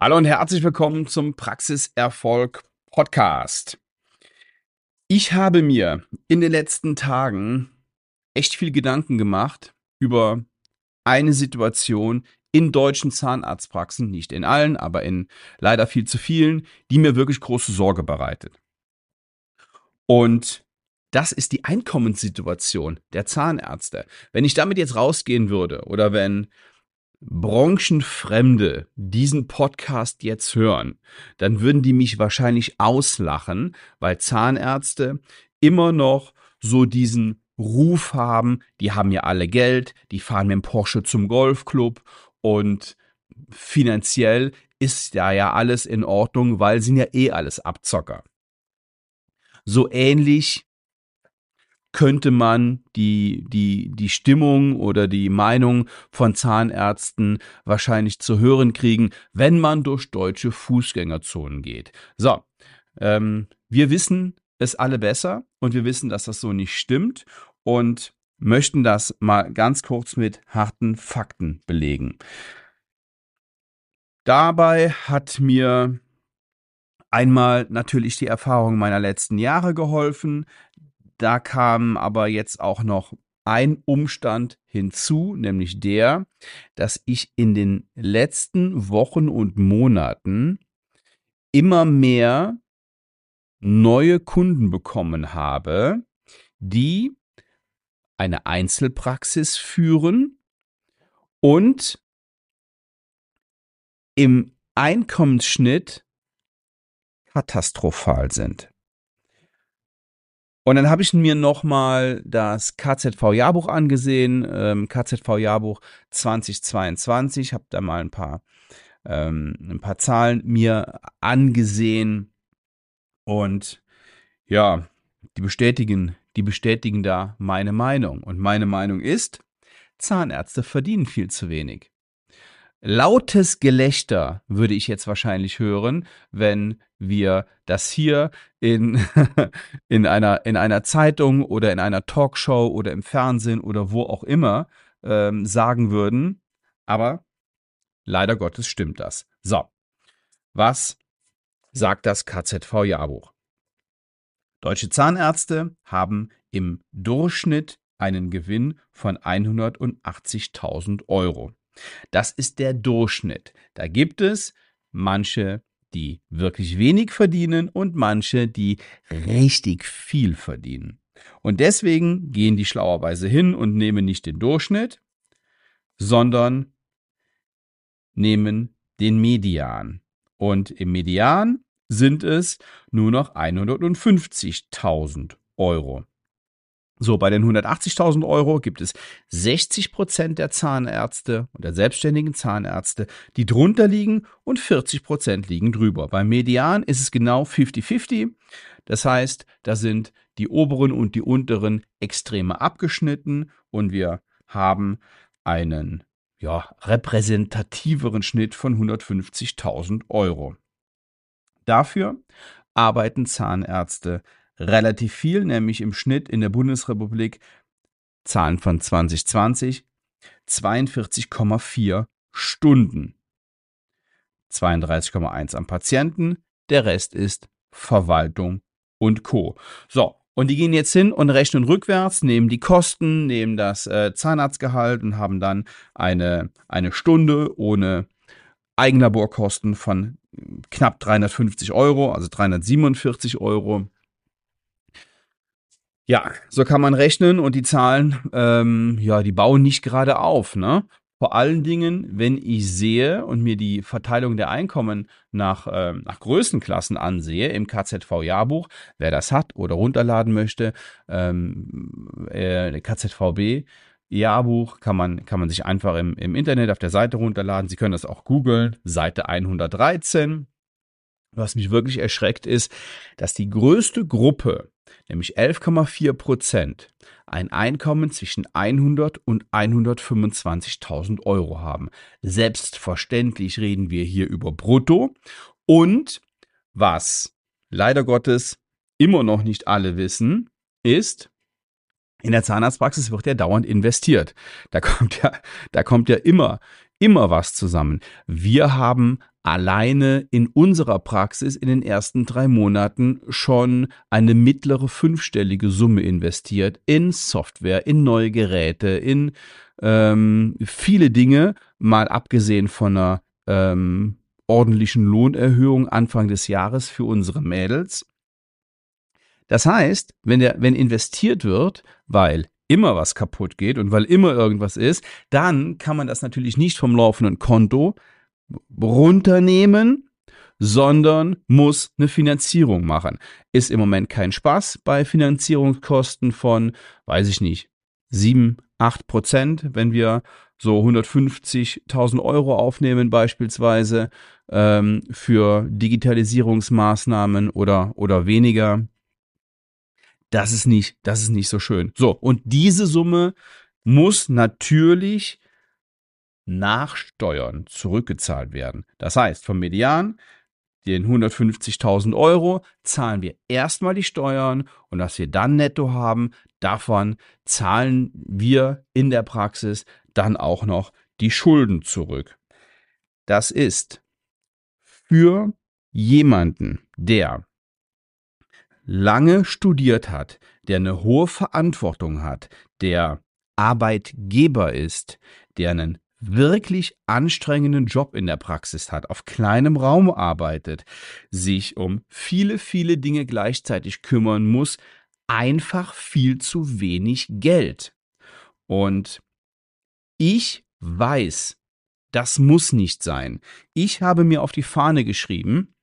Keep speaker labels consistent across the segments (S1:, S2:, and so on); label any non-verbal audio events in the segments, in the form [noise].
S1: Hallo und herzlich willkommen zum Praxiserfolg Podcast. Ich habe mir in den letzten Tagen echt viel Gedanken gemacht über eine Situation in deutschen Zahnarztpraxen, nicht in allen, aber in leider viel zu vielen, die mir wirklich große Sorge bereitet. Und das ist die Einkommenssituation der Zahnärzte. Wenn ich damit jetzt rausgehen würde oder wenn Branchenfremde diesen Podcast jetzt hören, dann würden die mich wahrscheinlich auslachen, weil Zahnärzte immer noch so diesen Ruf haben, die haben ja alle Geld, die fahren mit dem Porsche zum Golfclub und finanziell ist da ja alles in Ordnung, weil sind ja eh alles Abzocker. So ähnlich könnte man die, die, die Stimmung oder die Meinung von Zahnärzten wahrscheinlich zu hören kriegen, wenn man durch deutsche Fußgängerzonen geht. So, ähm, wir wissen es alle besser und wir wissen, dass das so nicht stimmt und möchten das mal ganz kurz mit harten Fakten belegen. Dabei hat mir einmal natürlich die Erfahrung meiner letzten Jahre geholfen, da kam aber jetzt auch noch ein Umstand hinzu, nämlich der, dass ich in den letzten Wochen und Monaten immer mehr neue Kunden bekommen habe, die eine Einzelpraxis führen und im Einkommensschnitt katastrophal sind. Und dann habe ich mir nochmal das KZV-Jahrbuch angesehen, ähm, KZV-Jahrbuch 2022, habe da mal ein paar, ähm, ein paar Zahlen mir angesehen und ja, die bestätigen, die bestätigen da meine Meinung. Und meine Meinung ist, Zahnärzte verdienen viel zu wenig. Lautes Gelächter würde ich jetzt wahrscheinlich hören, wenn wir das hier in, [laughs] in, einer, in einer Zeitung oder in einer Talkshow oder im Fernsehen oder wo auch immer ähm, sagen würden. Aber leider Gottes stimmt das. So, was sagt das KZV-Jahrbuch? Deutsche Zahnärzte haben im Durchschnitt einen Gewinn von 180.000 Euro. Das ist der Durchschnitt. Da gibt es manche, die wirklich wenig verdienen und manche, die richtig viel verdienen. Und deswegen gehen die schlauerweise hin und nehmen nicht den Durchschnitt, sondern nehmen den Median. Und im Median sind es nur noch 150.000 Euro. So, bei den 180.000 Euro gibt es 60 Prozent der Zahnärzte und der selbstständigen Zahnärzte, die drunter liegen und 40 Prozent liegen drüber. Beim Median ist es genau 50-50. Das heißt, da sind die oberen und die unteren Extreme abgeschnitten und wir haben einen ja, repräsentativeren Schnitt von 150.000 Euro. Dafür arbeiten Zahnärzte relativ viel, nämlich im Schnitt in der Bundesrepublik Zahlen von 2020 42,4 Stunden. 32,1 am Patienten, der Rest ist Verwaltung und Co. So, und die gehen jetzt hin und rechnen rückwärts, nehmen die Kosten, nehmen das äh, Zahnarztgehalt und haben dann eine, eine Stunde ohne Eigenlaborkosten von knapp 350 Euro, also 347 Euro. Ja, so kann man rechnen und die Zahlen, ähm, ja, die bauen nicht gerade auf, ne? Vor allen Dingen, wenn ich sehe und mir die Verteilung der Einkommen nach, äh, nach Größenklassen ansehe im KZV-Jahrbuch, wer das hat oder runterladen möchte, ähm, äh, KZVB, Jahrbuch kann man, kann man sich einfach im, im Internet auf der Seite runterladen. Sie können das auch googeln, Seite 113. Was mich wirklich erschreckt ist, dass die größte Gruppe nämlich 11,4 Prozent, ein Einkommen zwischen 100 und 125.000 Euro haben. Selbstverständlich reden wir hier über Brutto und was leider Gottes immer noch nicht alle wissen, ist, in der Zahnarztpraxis wird ja dauernd investiert. Da kommt ja, da kommt ja immer, immer was zusammen. Wir haben alleine in unserer Praxis in den ersten drei Monaten schon eine mittlere fünfstellige Summe investiert in Software, in neue Geräte, in ähm, viele Dinge, mal abgesehen von einer ähm, ordentlichen Lohnerhöhung Anfang des Jahres für unsere Mädels. Das heißt, wenn, der, wenn investiert wird, weil immer was kaputt geht und weil immer irgendwas ist, dann kann man das natürlich nicht vom laufenden Konto runternehmen, sondern muss eine Finanzierung machen. Ist im Moment kein Spaß bei Finanzierungskosten von, weiß ich nicht, 7, 8 Prozent, wenn wir so 150.000 Euro aufnehmen beispielsweise ähm, für Digitalisierungsmaßnahmen oder, oder weniger. Das ist nicht, das ist nicht so schön. So. Und diese Summe muss natürlich nach Steuern zurückgezahlt werden. Das heißt, vom Median, den 150.000 Euro, zahlen wir erstmal die Steuern und was wir dann netto haben, davon zahlen wir in der Praxis dann auch noch die Schulden zurück. Das ist für jemanden, der lange studiert hat, der eine hohe Verantwortung hat, der Arbeitgeber ist, der einen wirklich anstrengenden Job in der Praxis hat, auf kleinem Raum arbeitet, sich um viele, viele Dinge gleichzeitig kümmern muss, einfach viel zu wenig Geld. Und ich weiß, das muss nicht sein. Ich habe mir auf die Fahne geschrieben,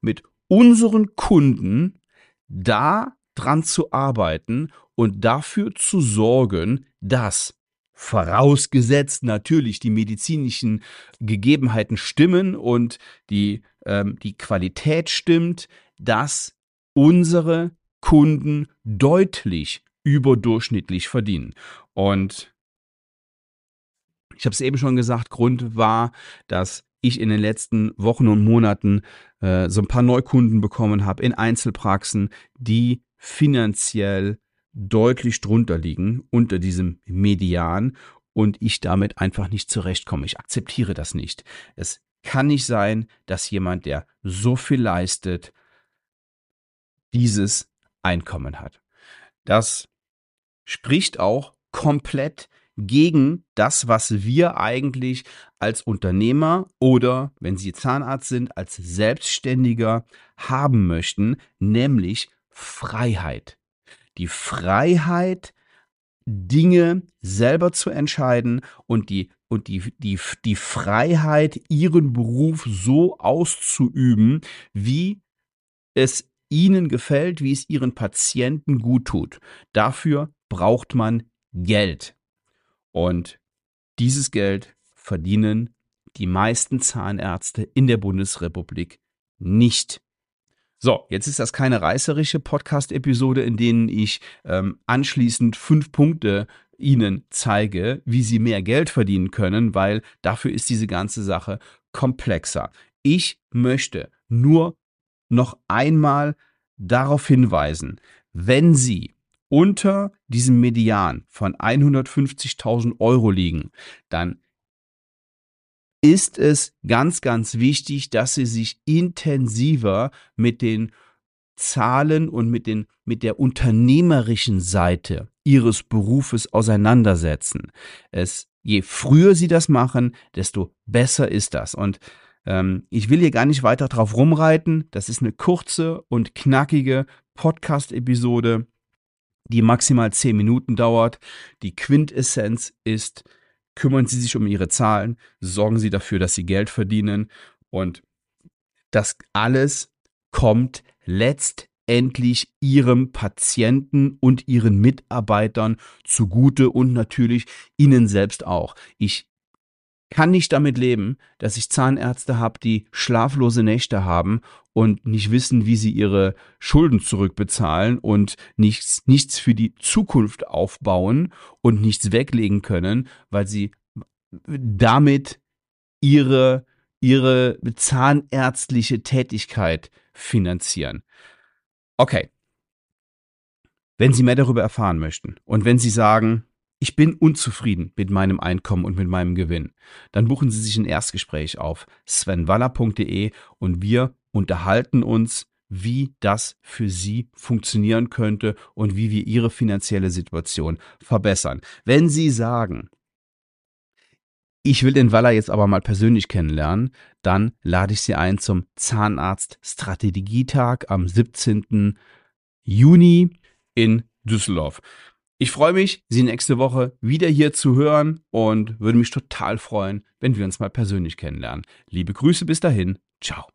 S1: mit unseren Kunden da dran zu arbeiten und dafür zu sorgen, dass vorausgesetzt natürlich die medizinischen Gegebenheiten stimmen und die, ähm, die Qualität stimmt, dass unsere Kunden deutlich überdurchschnittlich verdienen. Und ich habe es eben schon gesagt, Grund war, dass ich in den letzten Wochen und Monaten äh, so ein paar Neukunden bekommen habe in Einzelpraxen, die finanziell deutlich drunter liegen, unter diesem Median und ich damit einfach nicht zurechtkomme. Ich akzeptiere das nicht. Es kann nicht sein, dass jemand, der so viel leistet, dieses Einkommen hat. Das spricht auch komplett gegen das, was wir eigentlich als Unternehmer oder, wenn Sie Zahnarzt sind, als Selbstständiger haben möchten, nämlich Freiheit. Die Freiheit, Dinge selber zu entscheiden und die und die, die, die Freiheit, ihren Beruf so auszuüben, wie es ihnen gefällt, wie es ihren Patienten gut tut. Dafür braucht man Geld. Und dieses Geld verdienen die meisten Zahnärzte in der Bundesrepublik nicht. So, jetzt ist das keine reißerische Podcast-Episode, in denen ich ähm, anschließend fünf Punkte Ihnen zeige, wie Sie mehr Geld verdienen können, weil dafür ist diese ganze Sache komplexer. Ich möchte nur noch einmal darauf hinweisen, wenn Sie unter diesem Median von 150.000 Euro liegen, dann ist es ganz, ganz wichtig, dass Sie sich intensiver mit den Zahlen und mit, den, mit der unternehmerischen Seite Ihres Berufes auseinandersetzen. Es, je früher Sie das machen, desto besser ist das. Und ähm, ich will hier gar nicht weiter drauf rumreiten. Das ist eine kurze und knackige Podcast-Episode die maximal zehn Minuten dauert. Die Quintessenz ist, kümmern Sie sich um Ihre Zahlen, sorgen Sie dafür, dass Sie Geld verdienen und das alles kommt letztendlich Ihrem Patienten und Ihren Mitarbeitern zugute und natürlich Ihnen selbst auch. Ich kann nicht damit leben, dass ich Zahnärzte habe, die schlaflose Nächte haben und nicht wissen, wie sie ihre Schulden zurückbezahlen und nichts, nichts für die Zukunft aufbauen und nichts weglegen können, weil sie damit ihre, ihre zahnärztliche Tätigkeit finanzieren. Okay. Wenn Sie mehr darüber erfahren möchten und wenn Sie sagen, ich bin unzufrieden mit meinem Einkommen und mit meinem Gewinn. Dann buchen Sie sich ein Erstgespräch auf svenwaller.de und wir unterhalten uns, wie das für Sie funktionieren könnte und wie wir Ihre finanzielle Situation verbessern. Wenn Sie sagen, ich will den Waller jetzt aber mal persönlich kennenlernen, dann lade ich Sie ein zum Zahnarzt Strategietag am 17. Juni in Düsseldorf. Ich freue mich, Sie nächste Woche wieder hier zu hören und würde mich total freuen, wenn wir uns mal persönlich kennenlernen. Liebe Grüße bis dahin. Ciao.